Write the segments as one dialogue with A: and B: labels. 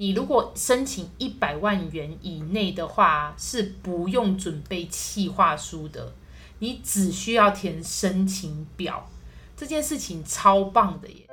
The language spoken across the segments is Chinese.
A: 你如果申请一百万元以内的话，是不用准备企划书的，你只需要填申请表，这件事情超棒的耶。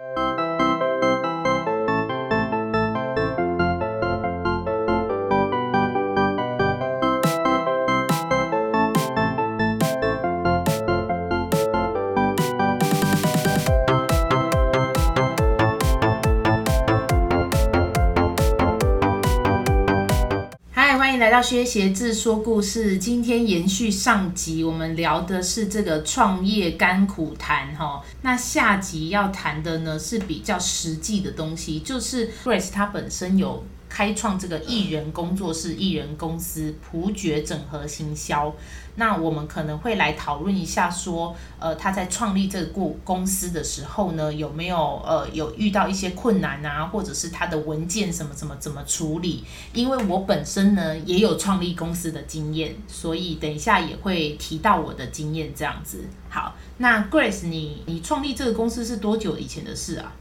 A: 大薛写字说故事，今天延续上集，我们聊的是这个创业甘苦谈哈。那下集要谈的呢是比较实际的东西，就是 Grace 她本身有。开创这个艺人工作室、艺人公司普觉整合行销，那我们可能会来讨论一下，说，呃，他在创立这个公司的时候呢，有没有呃有遇到一些困难啊，或者是他的文件什么怎么怎么处理？因为我本身呢也有创立公司的经验，所以等一下也会提到我的经验这样子。好，那 Grace，你你创立这个公司是多久以前的事啊？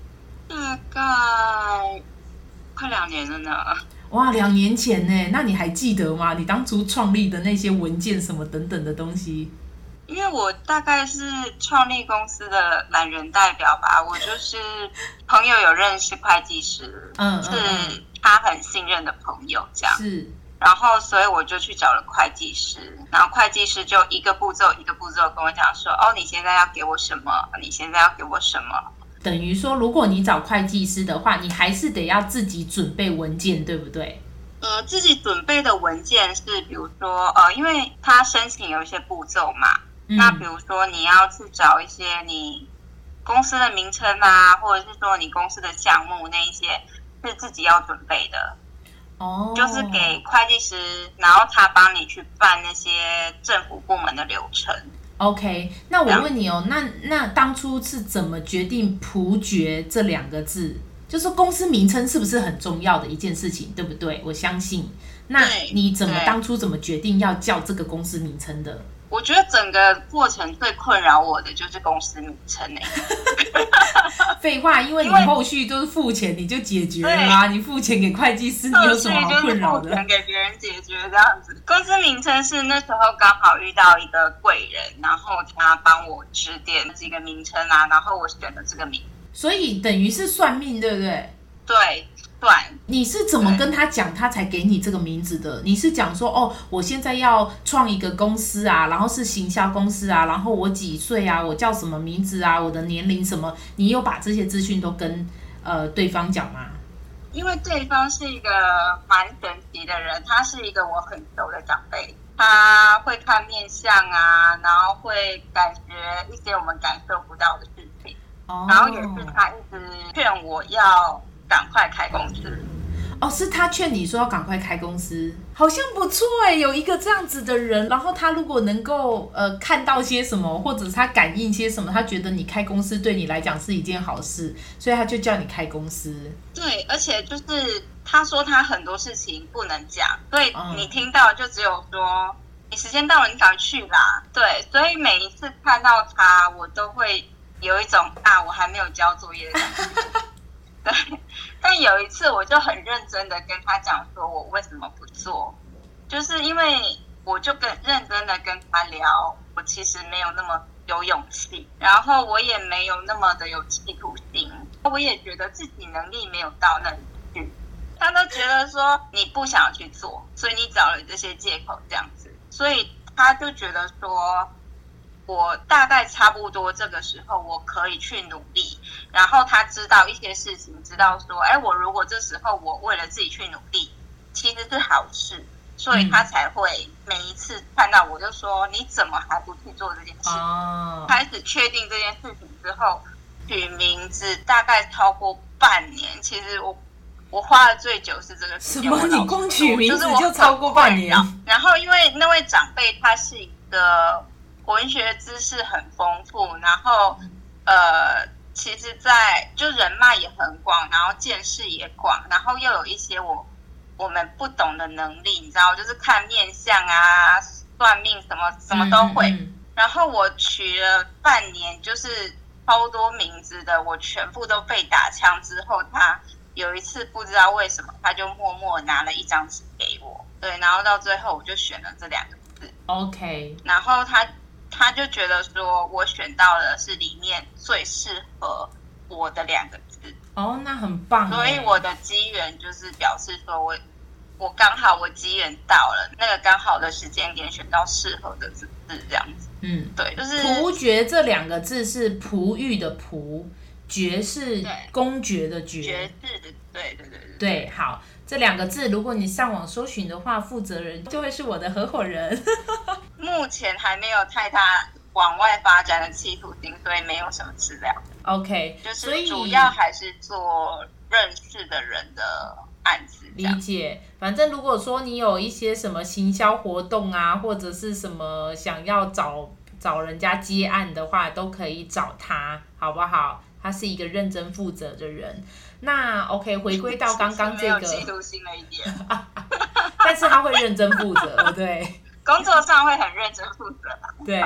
B: 大概。快两年了呢！
A: 哇，两年前呢？那你还记得吗？你当初创立的那些文件什么等等的东西？
B: 因为我大概是创立公司的懒人代表吧，我就是朋友有认识会计师，嗯，是他很信任的朋友，这样是。然后，所以我就去找了会计师，然后会计师就一个步骤一个步骤跟我讲说：“哦，你现在要给我什么？你现在要给我什么？”
A: 等于说，如果你找会计师的话，你还是得要自己准备文件，对不对？
B: 呃，自己准备的文件是，比如说，呃，因为他申请有一些步骤嘛，嗯、那比如说你要去找一些你公司的名称啊，或者是说你公司的项目那一些，是自己要准备的。哦，就是给会计师，然后他帮你去办那些政府部门的流程。
A: OK，那我问你哦，那那当初是怎么决定“普珏”这两个字？就是公司名称是不是很重要的一件事情，对不对？我相信。那你怎么当初怎么决定要叫这个公司名称的？
B: 我觉得整个过程最困扰我的就是公司名称诶。
A: 废话，因为你后续都是付钱，你就解决了啊。你付钱给会计师，你有什么好困扰的？
B: 付钱给别人解决这样子。公司名称是那时候刚好遇到一个贵人，然后他帮我指点几个名称啊，然后我选了这个名。
A: 所以等于是算命，对不对？
B: 对。对，
A: 你是怎么跟他讲，他才给你这个名字的？你是讲说，哦，我现在要创一个公司啊，然后是行销公司啊，然后我几岁啊，我叫什么名字啊，我的年龄什么？你有把这些资讯都跟呃对方讲吗？
B: 因为对方是一个蛮神奇的人，他是一个我很熟的长辈，他会看面相啊，然后会感觉一些我们感受不到的事情，哦，然后也是他一直劝我要。赶快开公司
A: 哦！是他劝你说要赶快开公司，好像不错哎，有一个这样子的人。然后他如果能够呃看到些什么，或者是他感应些什么，他觉得你开公司对你来讲是一件好事，所以他就叫你开公司。
B: 对，而且就是他说他很多事情不能讲，所以你听到就只有说、嗯、你时间到了，你赶快去啦。对，所以每一次看到他，我都会有一种啊，我还没有交作业的感觉。对，但有一次我就很认真的跟他讲说，我为什么不做，就是因为我就跟认真的跟他聊，我其实没有那么有勇气，然后我也没有那么的有企图心，我也觉得自己能力没有到那里去，他都觉得说你不想去做，所以你找了这些借口这样子，所以他就觉得说。我大概差不多这个时候，我可以去努力。然后他知道一些事情，知道说，哎，我如果这时候我为了自己去努力，其实是好事，所以他才会每一次看到我就说，你怎么还不去做这件事？哦。开始确定这件事情之后，取名字大概超过半年。其实我我花的最久是这个时间。
A: 什么？你光取名字就超过半年？
B: 然后因为那位长辈他是一个。文学知识很丰富，然后，呃，其实在，就人脉也很广，然后见识也广，然后又有一些我我们不懂的能力，你知道，就是看面相啊、算命什么什么都会。嗯嗯、然后我取了半年，就是超多名字的，我全部都被打枪之后，他有一次不知道为什么，他就默默拿了一张纸给我，对，然后到最后我就选了这两个字
A: ，OK。
B: 然后他他就觉得说我选到的是里面最适合我的两个字，
A: 哦，那很棒。
B: 所以我的机缘就是表示说我我刚好我机缘到了，那个刚好的时间点选到适合的字字这样子。
A: 嗯，
B: 对，就是
A: 仆爵这两个字是璞玉的璞。爵是公爵的爵，
B: 爵士的，对对对对。
A: 对，好，这两个字，如果你上网搜寻的话，负责人就会是我的合伙人。
B: 目前还没有太大往外发展的企图心，所以没有什么资料。
A: OK，
B: 就是主要还是做认识的人的案子。
A: 理解，反正如果说你有一些什么行销活动啊，或者是什么想要找找人家接案的话，都可以找他，好不好？他是一个认真负责的人。那 OK，回归到刚刚这个，
B: 嫉妒心了一点，
A: 但是他会认真负责，对，
B: 工作上会很认真负责。
A: 对，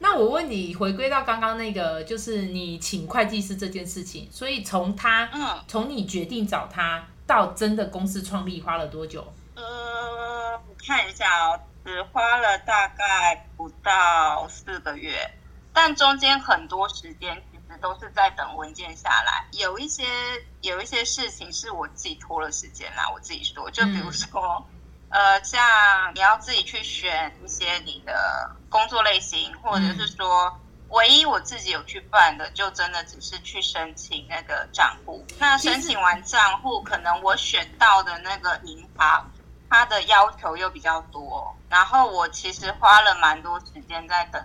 A: 那我问你，回归到刚刚那个，就是你请会计师这件事情，所以从他，嗯，从你决定找他到真的公司创立花了多久？
B: 呃，我看一下哦，只花了大概不到四个月，但中间很多时间。都是在等文件下来，有一些有一些事情是我自己拖了时间啦。我自己说，就比如说，嗯、呃，像你要自己去选一些你的工作类型，或者是说，唯一我自己有去办的，就真的只是去申请那个账户。那申请完账户，可能我选到的那个银行，它的要求又比较多，然后我其实花了蛮多时间在等。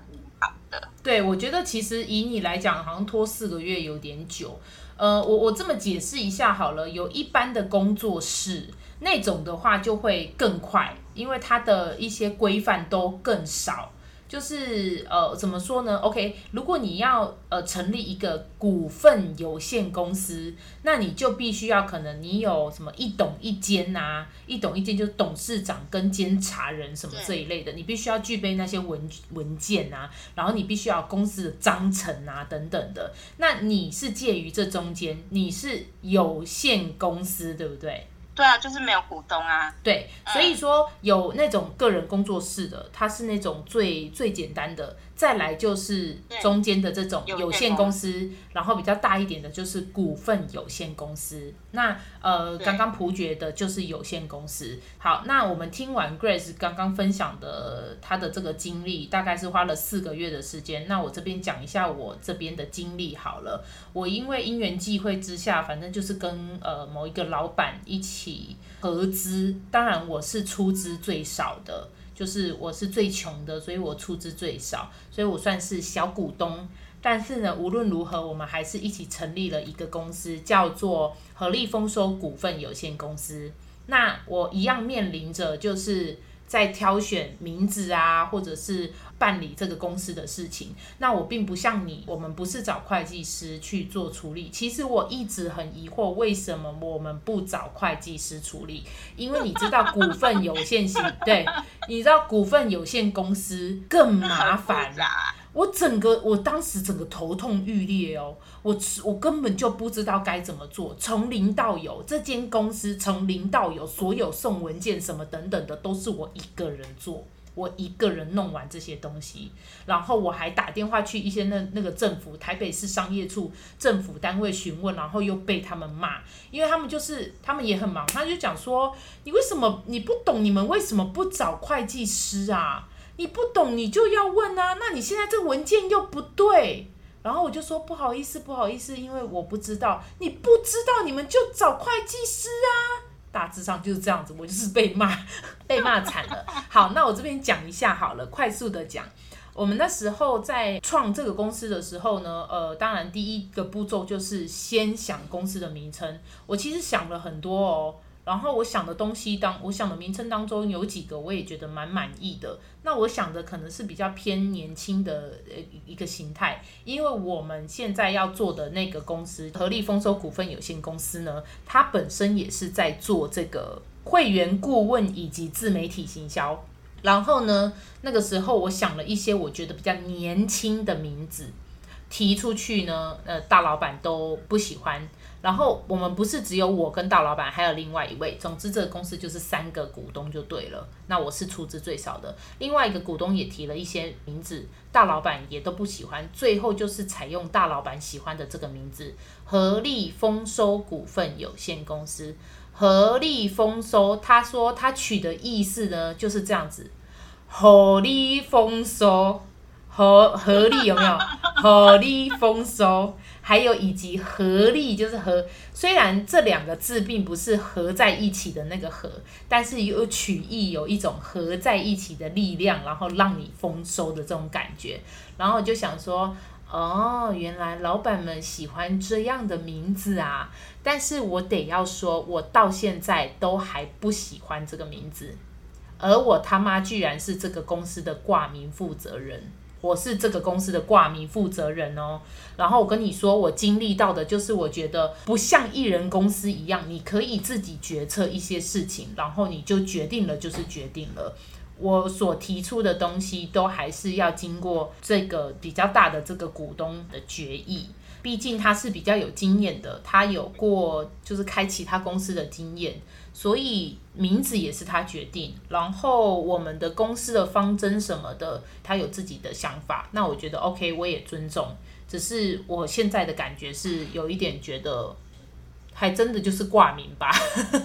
A: 对，我觉得其实以你来讲，好像拖四个月有点久。呃，我我这么解释一下好了，有一般的工作室那种的话就会更快，因为它的一些规范都更少。就是呃，怎么说呢？OK，如果你要呃成立一个股份有限公司，那你就必须要可能你有什么一董一监呐，一董一监就是董事长跟监察人什么这一类的，你必须要具备那些文文件啊，然后你必须要公司的章程啊等等的。那你是介于这中间，你是有限公司，对不对？
B: 对啊，就是没有股东啊。
A: 对，所以说有那种个人工作室的，它是那种最最简单的。再来就是中间的这种有限公司，然后比较大一点的就是股份有限公司。那呃，刚刚璞爵的就是有限公司。好，那我们听完 Grace 刚刚分享的他的这个经历，大概是花了四个月的时间。那我这边讲一下我这边的经历好了。我因为因缘际会之下，反正就是跟呃某一个老板一起合资，当然我是出资最少的。就是我是最穷的，所以我出资最少，所以我算是小股东。但是呢，无论如何，我们还是一起成立了一个公司，叫做合力丰收股份有限公司。那我一样面临着就是。在挑选名字啊，或者是办理这个公司的事情，那我并不像你，我们不是找会计师去做处理。其实我一直很疑惑，为什么我们不找会计师处理？因为你知道股份有限型，对，你知道股份有限公司更麻烦。我整个，我当时整个头痛欲裂哦，我我根本就不知道该怎么做，从零到有，这间公司从零到有，所有送文件什么等等的都是我一个人做，我一个人弄完这些东西，然后我还打电话去一些那那个政府台北市商业处政府单位询问，然后又被他们骂，因为他们就是他们也很忙，他就讲说，你为什么你不懂，你们为什么不找会计师啊？你不懂，你就要问啊。那你现在这个文件又不对，然后我就说不好意思，不好意思，因为我不知道。你不知道，你们就找会计师啊。大致上就是这样子，我就是被骂，被骂惨了。好，那我这边讲一下好了，快速的讲。我们那时候在创这个公司的时候呢，呃，当然第一个步骤就是先想公司的名称。我其实想了很多哦。然后我想的东西当我想的名称当中有几个我也觉得蛮满意的。那我想的可能是比较偏年轻的呃一个形态，因为我们现在要做的那个公司合力丰收股份有限公司呢，它本身也是在做这个会员顾问以及自媒体行销。然后呢，那个时候我想了一些我觉得比较年轻的名字提出去呢，呃，大老板都不喜欢。然后我们不是只有我跟大老板，还有另外一位。总之，这个公司就是三个股东就对了。那我是出资最少的，另外一个股东也提了一些名字，大老板也都不喜欢。最后就是采用大老板喜欢的这个名字——合力丰收股份有限公司。合力丰收，他说他取的意思呢就是这样子：合力丰收，合合力有没有？合力丰收。还有以及合力就是合，虽然这两个字并不是合在一起的那个合，但是有取意，有一种合在一起的力量，然后让你丰收的这种感觉。然后就想说，哦，原来老板们喜欢这样的名字啊！但是我得要说，我到现在都还不喜欢这个名字，而我他妈居然是这个公司的挂名负责人。我是这个公司的挂名负责人哦，然后我跟你说，我经历到的就是，我觉得不像艺人公司一样，你可以自己决策一些事情，然后你就决定了就是决定了。我所提出的东西都还是要经过这个比较大的这个股东的决议，毕竟他是比较有经验的，他有过就是开其他公司的经验。所以名字也是他决定，然后我们的公司的方针什么的，他有自己的想法。那我觉得 OK，我也尊重。只是我现在的感觉是有一点觉得，还真的就是挂名吧。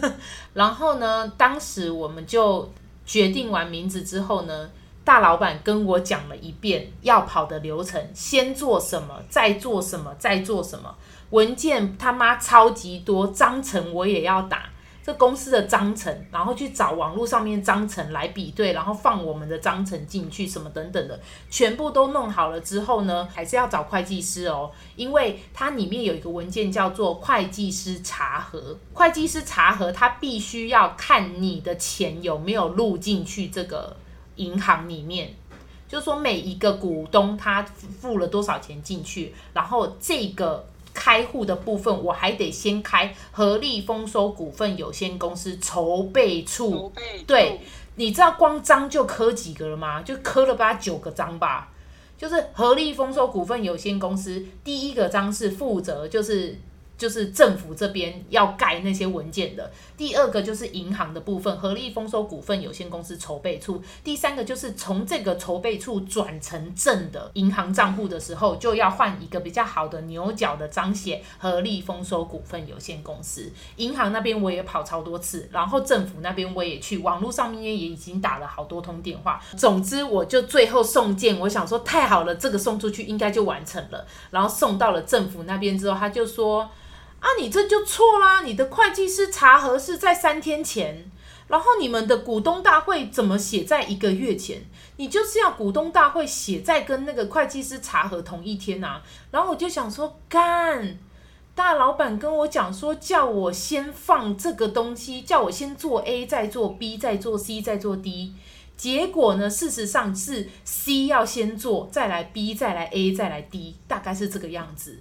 A: 然后呢，当时我们就决定完名字之后呢，大老板跟我讲了一遍要跑的流程，先做什么，再做什么，再做什么。文件他妈超级多，章程我也要打。这公司的章程，然后去找网络上面章程来比对，然后放我们的章程进去，什么等等的，全部都弄好了之后呢，还是要找会计师哦，因为它里面有一个文件叫做会计师查核，会计师查核他必须要看你的钱有没有入进去这个银行里面，就是说每一个股东他付了多少钱进去，然后这个。开户的部分，我还得先开合力丰收股份有限公司筹备处。对，你知道光章就刻几个了吗？就刻了八九个章吧。就是合力丰收股份有限公司第一个章是负责，就是。就是政府这边要盖那些文件的。第二个就是银行的部分，合力丰收股份有限公司筹备处。第三个就是从这个筹备处转成正的银行账户的时候，就要换一个比较好的牛角的章写合力丰收股份有限公司。银行那边我也跑超多次，然后政府那边我也去，网络上面也已经打了好多通电话。总之，我就最后送件，我想说太好了，这个送出去应该就完成了。然后送到了政府那边之后，他就说。啊，你这就错啦！你的会计师查核是在三天前，然后你们的股东大会怎么写在一个月前？你就是要股东大会写在跟那个会计师查核同一天啊！然后我就想说，干，大老板跟我讲说，叫我先放这个东西，叫我先做 A，再做 B，再做 C，再做 D。结果呢，事实上是 C 要先做，再来 B，再来 A，再来 D，大概是这个样子。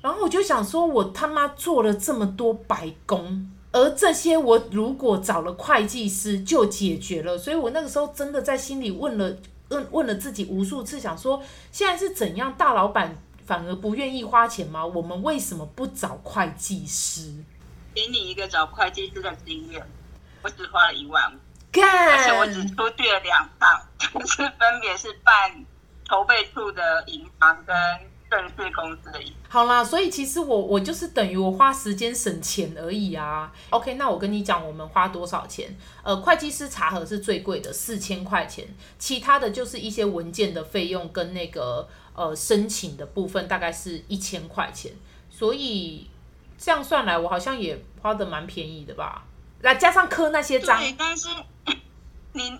A: 然后我就想说，我他妈做了这么多白工，而这些我如果找了会计师就解决了。所以我那个时候真的在心里问了问问了自己无数次，想说现在是怎样？大老板反而不愿意花钱吗？我们为什么不找会计师？
B: 给你一个找会计师的经验，我只花了一
A: 万
B: 而且我只出去了两趟，就是分别是办筹备处的银行跟。正式公司的意思。
A: 好啦，所以其实我我就是等于我花时间省钱而已啊。OK，那我跟你讲，我们花多少钱？呃，会计师查核是最贵的，四千块钱。其他的就是一些文件的费用跟那个呃申请的部分，大概是一千块钱。所以这样算来，我好像也花的蛮便宜的吧？来加上刻那些章。
B: 对，但是 你。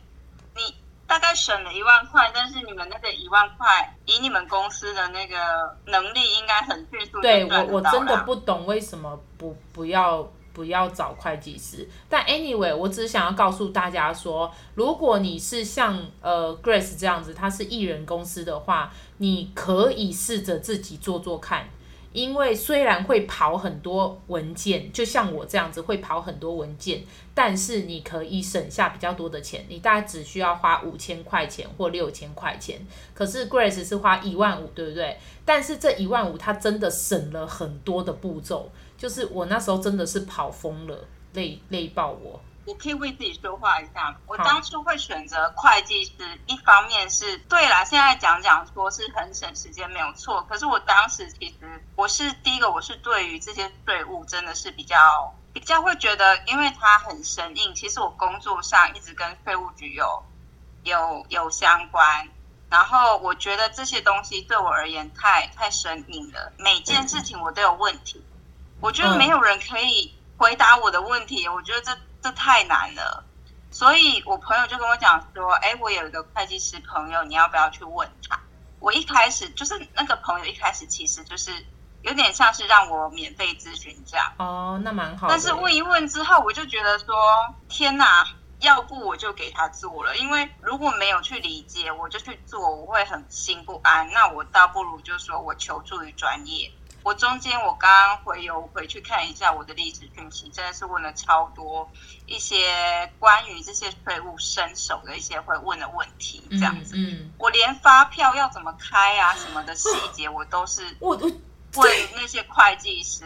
B: 大概省了一万块，但是你们那个一万块，以你们公司的那个能力，应该很迅速。
A: 对我，我真的不懂为什么不不要不要找会计师。但 anyway，我只是想要告诉大家说，如果你是像呃 Grace 这样子，他是艺人公司的话，你可以试着自己做做看。因为虽然会跑很多文件，就像我这样子会跑很多文件，但是你可以省下比较多的钱，你大概只需要花五千块钱或六千块钱。可是 Grace 是花一万五，对不对？但是这一万五，它真的省了很多的步骤，就是我那时候真的是跑疯了，累累爆我。
B: 我可以为自己说话一下。我当初会选择会计师，一方面是对啦，现在讲讲说是很省时间没有错。可是我当时其实我是第一个，我是对于这些税务真的是比较比较会觉得，因为它很生硬。其实我工作上一直跟税务局有有有相关，然后我觉得这些东西对我而言太太生硬了，每件事情我都有问题，我觉得没有人可以回答我的问题。我觉得这。这太难了，所以我朋友就跟我讲说：“哎，我有一个会计师朋友，你要不要去问他？”我一开始就是那个朋友，一开始其实就是有点像是让我免费咨询这样。
A: 哦，那蛮好。
B: 但是问一问之后，我就觉得说：“天哪，要不我就给他做了，因为如果没有去理解，我就去做，我会很心不安。那我倒不如就说我求助于专业。”我中间我刚刚回游回去看一下我的历史讯息，真的是问了超多一些关于这些税务伸手的一些会问的问题，这样子。嗯，嗯，我连发票要怎么开啊什么的细节，我都是 我我问那些会计师。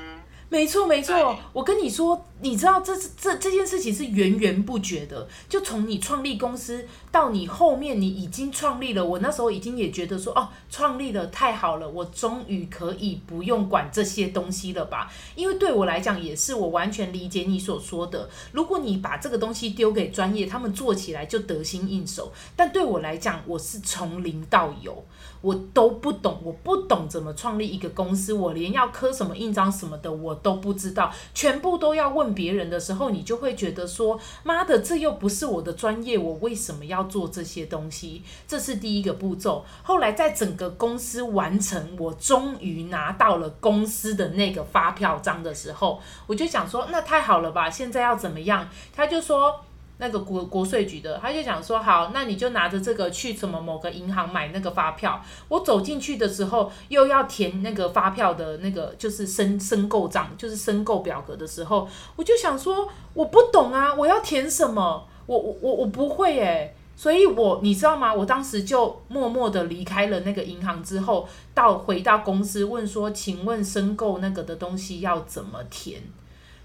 A: 没错，没错。我跟你说，你知道这这这件事情是源源不绝的。就从你创立公司到你后面，你已经创立了。我那时候已经也觉得说，哦，创立的太好了，我终于可以不用管这些东西了吧？因为对我来讲也是，我完全理解你所说的。如果你把这个东西丢给专业，他们做起来就得心应手。但对我来讲，我是从零到有。我都不懂，我不懂怎么创立一个公司，我连要刻什么印章什么的我都不知道，全部都要问别人的时候，你就会觉得说，妈的，这又不是我的专业，我为什么要做这些东西？这是第一个步骤。后来在整个公司完成，我终于拿到了公司的那个发票章的时候，我就想说，那太好了吧？现在要怎么样？他就说。那个国国税局的，他就讲说好，那你就拿着这个去什么某个银行买那个发票。我走进去的时候，又要填那个发票的那个就是申申购账，就是申购表格的时候，我就想说我不懂啊，我要填什么？我我我我不会诶。所以我你知道吗？我当时就默默的离开了那个银行之后，到回到公司问说，请问申购那个的东西要怎么填？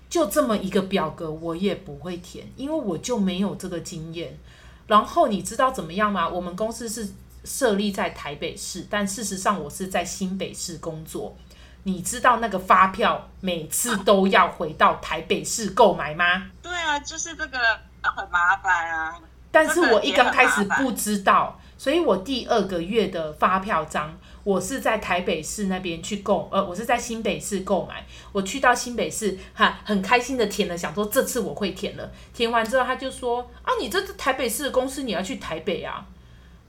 A: 就这么一个表格，我也不会填，因为我就没有这个经验。然后你知道怎么样吗？我们公司是设立在台北市，但事实上我是在新北市工作。你知道那个发票每次都要回到台北市购买吗？
B: 对啊，就是这个很麻烦啊。
A: 但是我一刚开始不知道，所以我第二个月的发票章。我是在台北市那边去购，呃，我是在新北市购买。我去到新北市，哈，很开心的填了，想说这次我会填了。填完之后，他就说啊，你这是台北市的公司，你要去台北啊。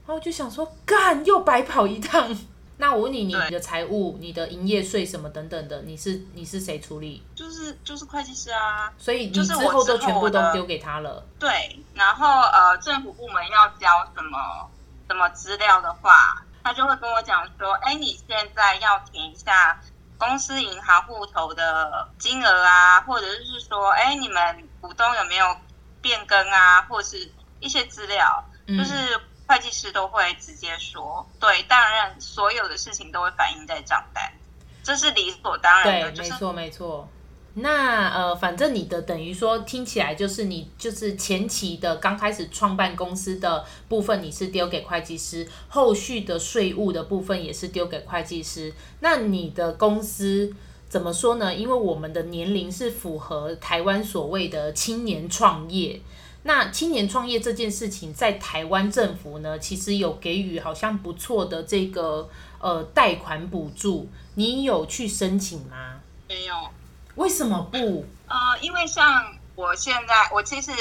A: 然后我就想说，干，又白跑一趟。那我问你，你的财务、你的营业税什么等等的，你是你是谁处理？
B: 就是就是会计师啊。
A: 所以你之后都全部都丢给他了。
B: 对，然后呃，政府部门要交什么什么资料的话。他就会跟我讲说：“哎，你现在要填一下公司银行户头的金额啊，或者是说，哎，你们股东有没有变更啊，或者是一些资料，就是会计师都会直接说。对，当然所有的事情都会反映在账单，这是理所当然的。
A: 对，没错，没错。”那呃，反正你的等于说听起来就是你就是前期的刚开始创办公司的部分，你是丢给会计师，后续的税务的部分也是丢给会计师。那你的公司怎么说呢？因为我们的年龄是符合台湾所谓的青年创业。那青年创业这件事情，在台湾政府呢，其实有给予好像不错的这个呃贷款补助，你有去申请吗？
B: 没有。
A: 为什么不？
B: 呃，因为像我现在，我其实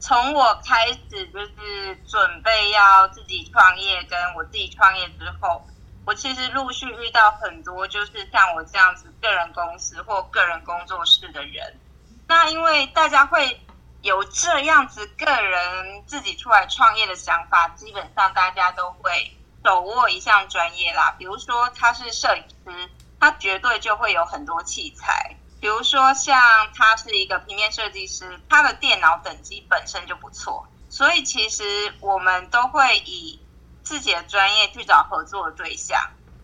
B: 从我开始就是准备要自己创业，跟我自己创业之后，我其实陆续遇到很多就是像我这样子个人公司或个人工作室的人。那因为大家会有这样子个人自己出来创业的想法，基本上大家都会手握一项专业啦，比如说他是摄影师。他绝对就会有很多器材。比如说，像他是一个平面设计师，他的电脑等级本身就不错，所以其实我们都会以自己的专业去找合作的对象。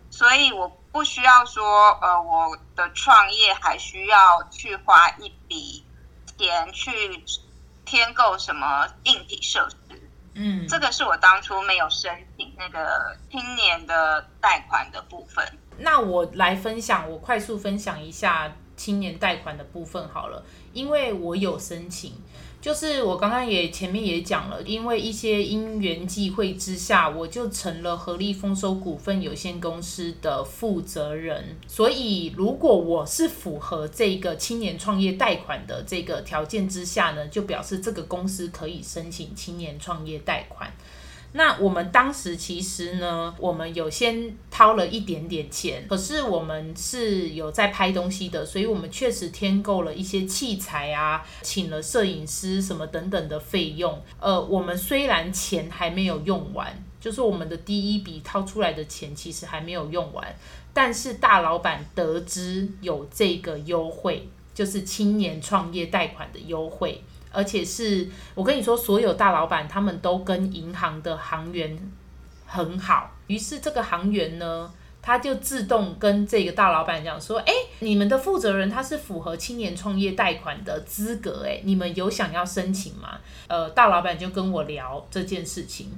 B: 所以我不需要说，呃，我的创业还需要去花一笔钱去添购什么硬体设施。嗯，这个是我当初没有申请那个青年的贷款的部分。
A: 那我来分享，我快速分享一下。青年贷款的部分好了，因为我有申请，就是我刚刚也前面也讲了，因为一些因缘际会之下，我就成了合力丰收股份有限公司的负责人。所以，如果我是符合这个青年创业贷款的这个条件之下呢，就表示这个公司可以申请青年创业贷款。那我们当时其实呢，我们有先掏了一点点钱，可是我们是有在拍东西的，所以我们确实添购了一些器材啊，请了摄影师什么等等的费用。呃，我们虽然钱还没有用完，就是我们的第一笔掏出来的钱其实还没有用完，但是大老板得知有这个优惠，就是青年创业贷款的优惠。而且是我跟你说，所有大老板他们都跟银行的行员很好，于是这个行员呢，他就自动跟这个大老板讲说：“哎，你们的负责人他是符合青年创业贷款的资格，哎，你们有想要申请吗？”呃，大老板就跟我聊这件事情，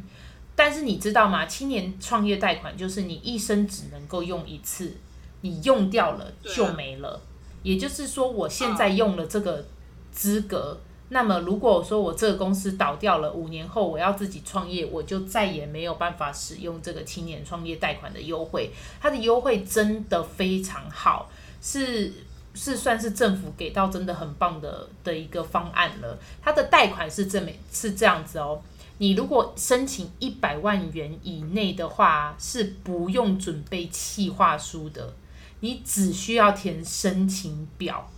A: 但是你知道吗？青年创业贷款就是你一生只能够用一次，你用掉了就没了。也就是说，我现在用了这个资格。那么，如果说我这个公司倒掉了，五年后我要自己创业，我就再也没有办法使用这个青年创业贷款的优惠。它的优惠真的非常好，是是算是政府给到真的很棒的的一个方案了。它的贷款是这么是这样子哦，你如果申请一百万元以内的话，是不用准备企划书的，你只需要填申请表。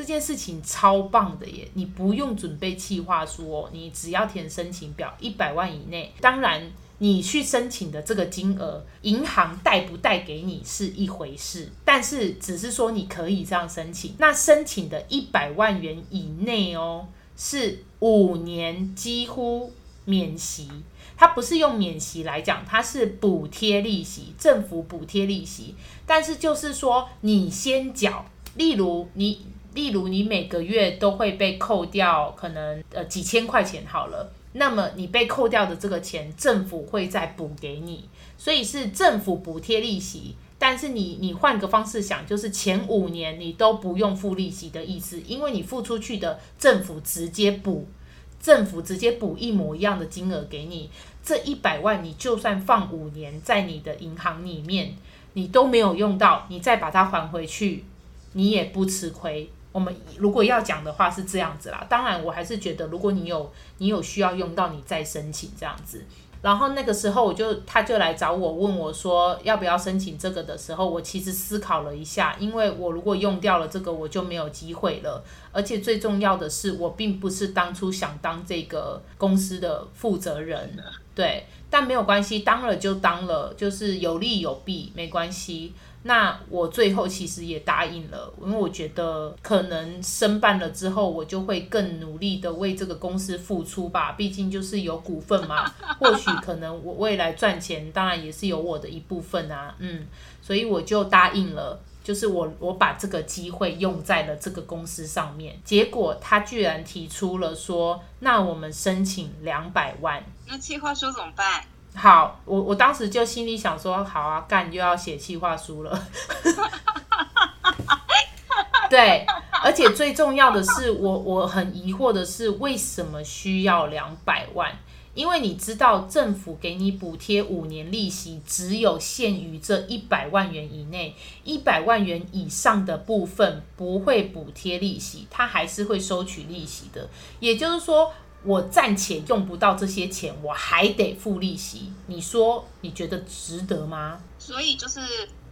A: 这件事情超棒的耶！你不用准备企划书哦，你只要填申请表，一百万以内。当然，你去申请的这个金额，银行贷不贷给你是一回事，但是只是说你可以这样申请。那申请的一百万元以内哦，是五年几乎免息。它不是用免息来讲，它是补贴利息，政府补贴利息。但是就是说，你先缴，例如你。例如，你每个月都会被扣掉，可能呃几千块钱好了。那么你被扣掉的这个钱，政府会再补给你，所以是政府补贴利息。但是你你换个方式想，就是前五年你都不用付利息的意思，因为你付出去的政府直接补，政府直接补一模一样的金额给你。这一百万你就算放五年在你的银行里面，你都没有用到，你再把它还回去，你也不吃亏。我们如果要讲的话是这样子啦，当然我还是觉得，如果你有你有需要用到，你再申请这样子。然后那个时候我就他就来找我问我说要不要申请这个的时候，我其实思考了一下，因为我如果用掉了这个，我就没有机会了。而且最重要的是，我并不是当初想当这个公司的负责人，对，但没有关系，当了就当了，就是有利有弊，没关系。那我最后其实也答应了，因为我觉得可能申办了之后，我就会更努力的为这个公司付出吧。毕竟就是有股份嘛，或许可能我未来赚钱，当然也是有我的一部分啊。嗯，所以我就答应了，就是我我把这个机会用在了这个公司上面。结果他居然提出了说，那我们申请两百万，
B: 那计划书怎么办？
A: 好，我我当时就心里想说，好啊，干就要写企划书了。对，而且最重要的是，我我很疑惑的是，为什么需要两百万？因为你知道，政府给你补贴五年利息，只有限于这一百万元以内，一百万元以上的部分不会补贴利息，它还是会收取利息的。也就是说。我暂且用不到这些钱，我还得付利息。你说你觉得值得吗？
B: 所以就是。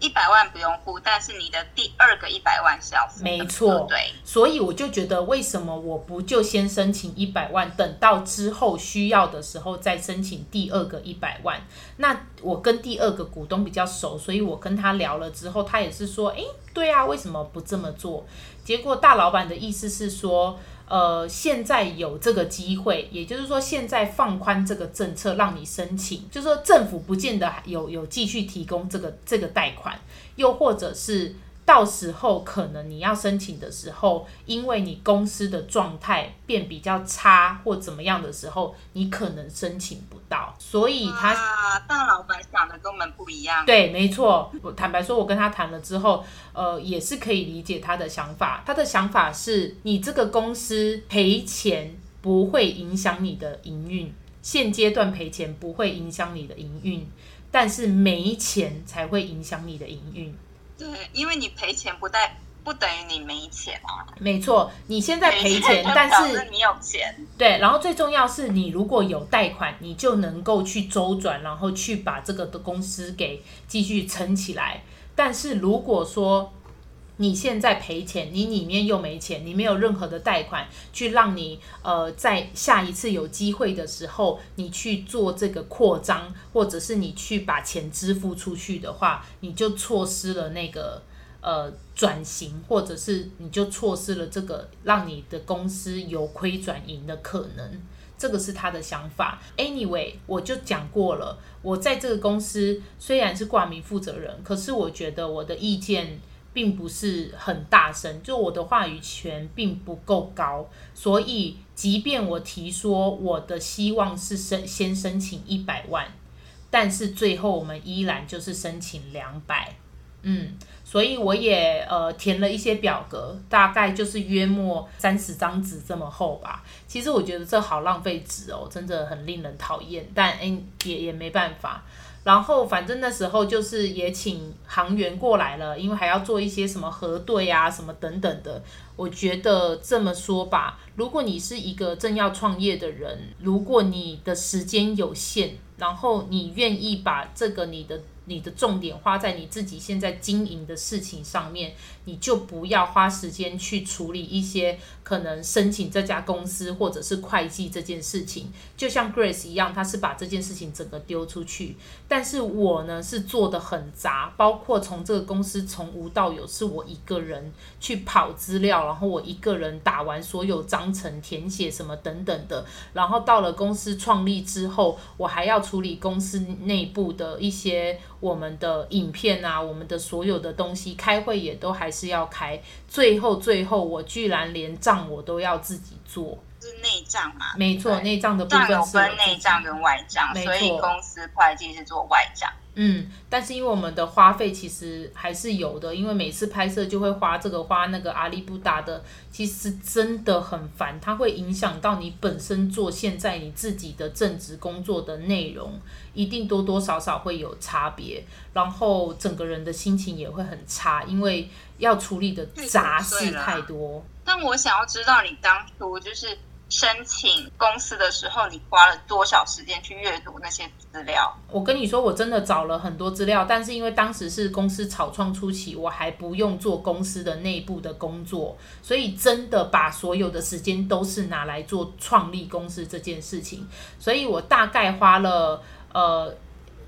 B: 一百万不用付，但是你的第二个一百万是要付的。
A: 没错，
B: 对。
A: 所以我就觉得，为什么我不就先申请一百万，等到之后需要的时候再申请第二个一百万？那我跟第二个股东比较熟，所以我跟他聊了之后，他也是说，诶，对啊，为什么不这么做？结果大老板的意思是说。呃，现在有这个机会，也就是说，现在放宽这个政策，让你申请，就是说政府不见得有有继续提供这个这个贷款，又或者是。到时候可能你要申请的时候，因为你公司的状态变比较差或怎么样的时候，你可能申请不到。所以他
B: 大老板想的跟我们不一样。
A: 对，没错。我坦白说，我跟他谈了之后，呃，也是可以理解他的想法。他的想法是你这个公司赔钱不会影响你的营运，现阶段赔钱不会影响你的营运，但是没钱才会影响你的营运。
B: 对，因为你赔钱不带不等于你没钱啊。
A: 没错，你现在赔钱，但是
B: 你有钱。
A: 对，然后最重要是你如果有贷款，你就能够去周转，然后去把这个的公司给继续撑起来。但是如果说，你现在赔钱，你里面又没钱，你没有任何的贷款去让你呃在下一次有机会的时候，你去做这个扩张，或者是你去把钱支付出去的话，你就错失了那个呃转型，或者是你就错失了这个让你的公司由亏转盈的可能。这个是他的想法。Anyway，我就讲过了，我在这个公司虽然是挂名负责人，可是我觉得我的意见。并不是很大声，就我的话语权并不够高，所以即便我提说我的希望是申先申请一百万，但是最后我们依然就是申请两百，嗯，所以我也呃填了一些表格，大概就是约莫三十张纸这么厚吧。其实我觉得这好浪费纸哦，真的很令人讨厌，但诶也也没办法。然后反正那时候就是也请行员过来了，因为还要做一些什么核对啊，什么等等的。我觉得这么说吧，如果你是一个正要创业的人，如果你的时间有限，然后你愿意把这个你的。你的重点花在你自己现在经营的事情上面，你就不要花时间去处理一些可能申请这家公司或者是会计这件事情。就像 Grace 一样，他是把这件事情整个丢出去，但是我呢是做得很杂，包括从这个公司从无到有是我一个人去跑资料，然后我一个人打完所有章程填写什么等等的，然后到了公司创立之后，我还要处理公司内部的一些。我们的影片啊，我们的所有的东西，开会也都还是要开。最后，最后，我居然连账我都要自己做，
B: 是内账嘛？
A: 没错，内账的部分是。
B: 分内账跟外账，所以公司会计是做外账。
A: 嗯，但是因为我们的花费其实还是有的，因为每次拍摄就会花这个花那个阿里不达的，其实真的很烦，它会影响到你本身做现在你自己的正职工作的内容，一定多多少少会有差别，然后整个人的心情也会很差，因为要处理的杂事太多。
B: 但我想要知道你当初就是。申请公司的时候，你花了多少时间去阅读那些资料？
A: 我跟你说，我真的找了很多资料，但是因为当时是公司草创初期，我还不用做公司的内部的工作，所以真的把所有的时间都是拿来做创立公司这件事情，所以我大概花了呃。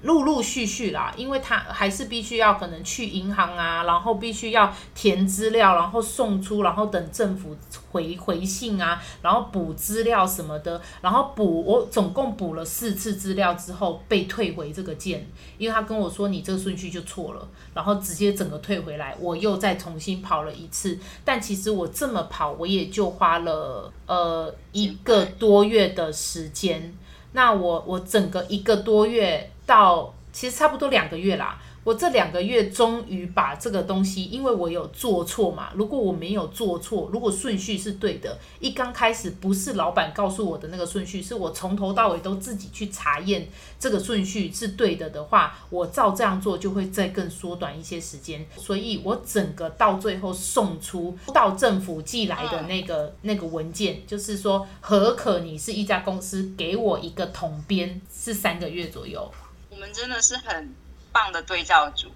A: 陆陆续续啦，因为他还是必须要可能去银行啊，然后必须要填资料，然后送出，然后等政府回回信啊，然后补资料什么的，然后补我总共补了四次资料之后被退回这个件，因为他跟我说你这个顺序就错了，然后直接整个退回来，我又再重新跑了一次，但其实我这么跑，我也就花了呃一个多月的时间，那我我整个一个多月。到其实差不多两个月啦，我这两个月终于把这个东西，因为我有做错嘛。如果我没有做错，如果顺序是对的，一刚开始不是老板告诉我的那个顺序，是我从头到尾都自己去查验这个顺序是对的的话，我照这样做就会再更缩短一些时间。所以我整个到最后送出到政府寄来的那个那个文件，就是说何可你是一家公司，给我一个统编是三个月左右。
B: 我们真的是很。棒的对照组，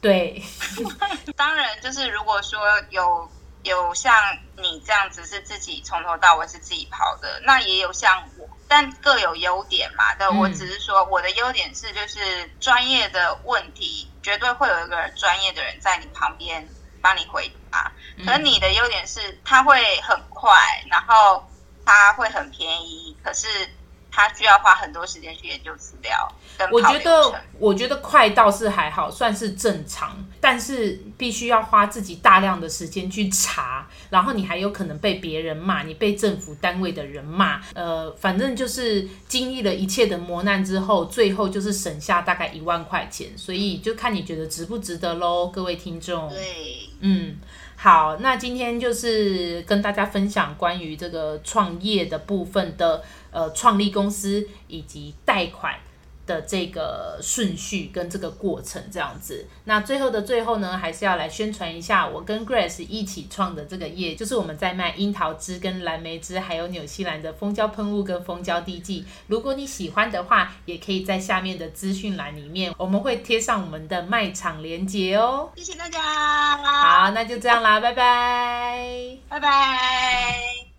A: 对，
B: 当然就是如果说有有像你这样子是自己从头到尾是自己跑的，那也有像我，但各有优点嘛。但，我只是说我的优点是就是专业的问题绝对会有一个专业的人在你旁边帮你回答，可是你的优点是他会很快，然后他会很便宜，可是。他需要花很多时间去研究资料。
A: 我觉得，我觉得快倒是还好，算是正常。但是必须要花自己大量的时间去查，然后你还有可能被别人骂，你被政府单位的人骂。呃，反正就是经历了一切的磨难之后，最后就是省下大概一万块钱。所以就看你觉得值不值得喽，各位听众。
B: 对，
A: 嗯。好，那今天就是跟大家分享关于这个创业的部分的，呃，创立公司以及贷款。的这个顺序跟这个过程这样子，那最后的最后呢，还是要来宣传一下我跟 Grace 一起创的这个业，就是我们在卖樱桃汁跟蓝莓汁，还有纽西兰的蜂胶喷雾跟蜂胶滴剂。如果你喜欢的话，也可以在下面的资讯栏里面，我们会贴上我们的卖场链接哦。
B: 谢谢大家，
A: 好，那就这样啦，拜拜，
B: 拜拜。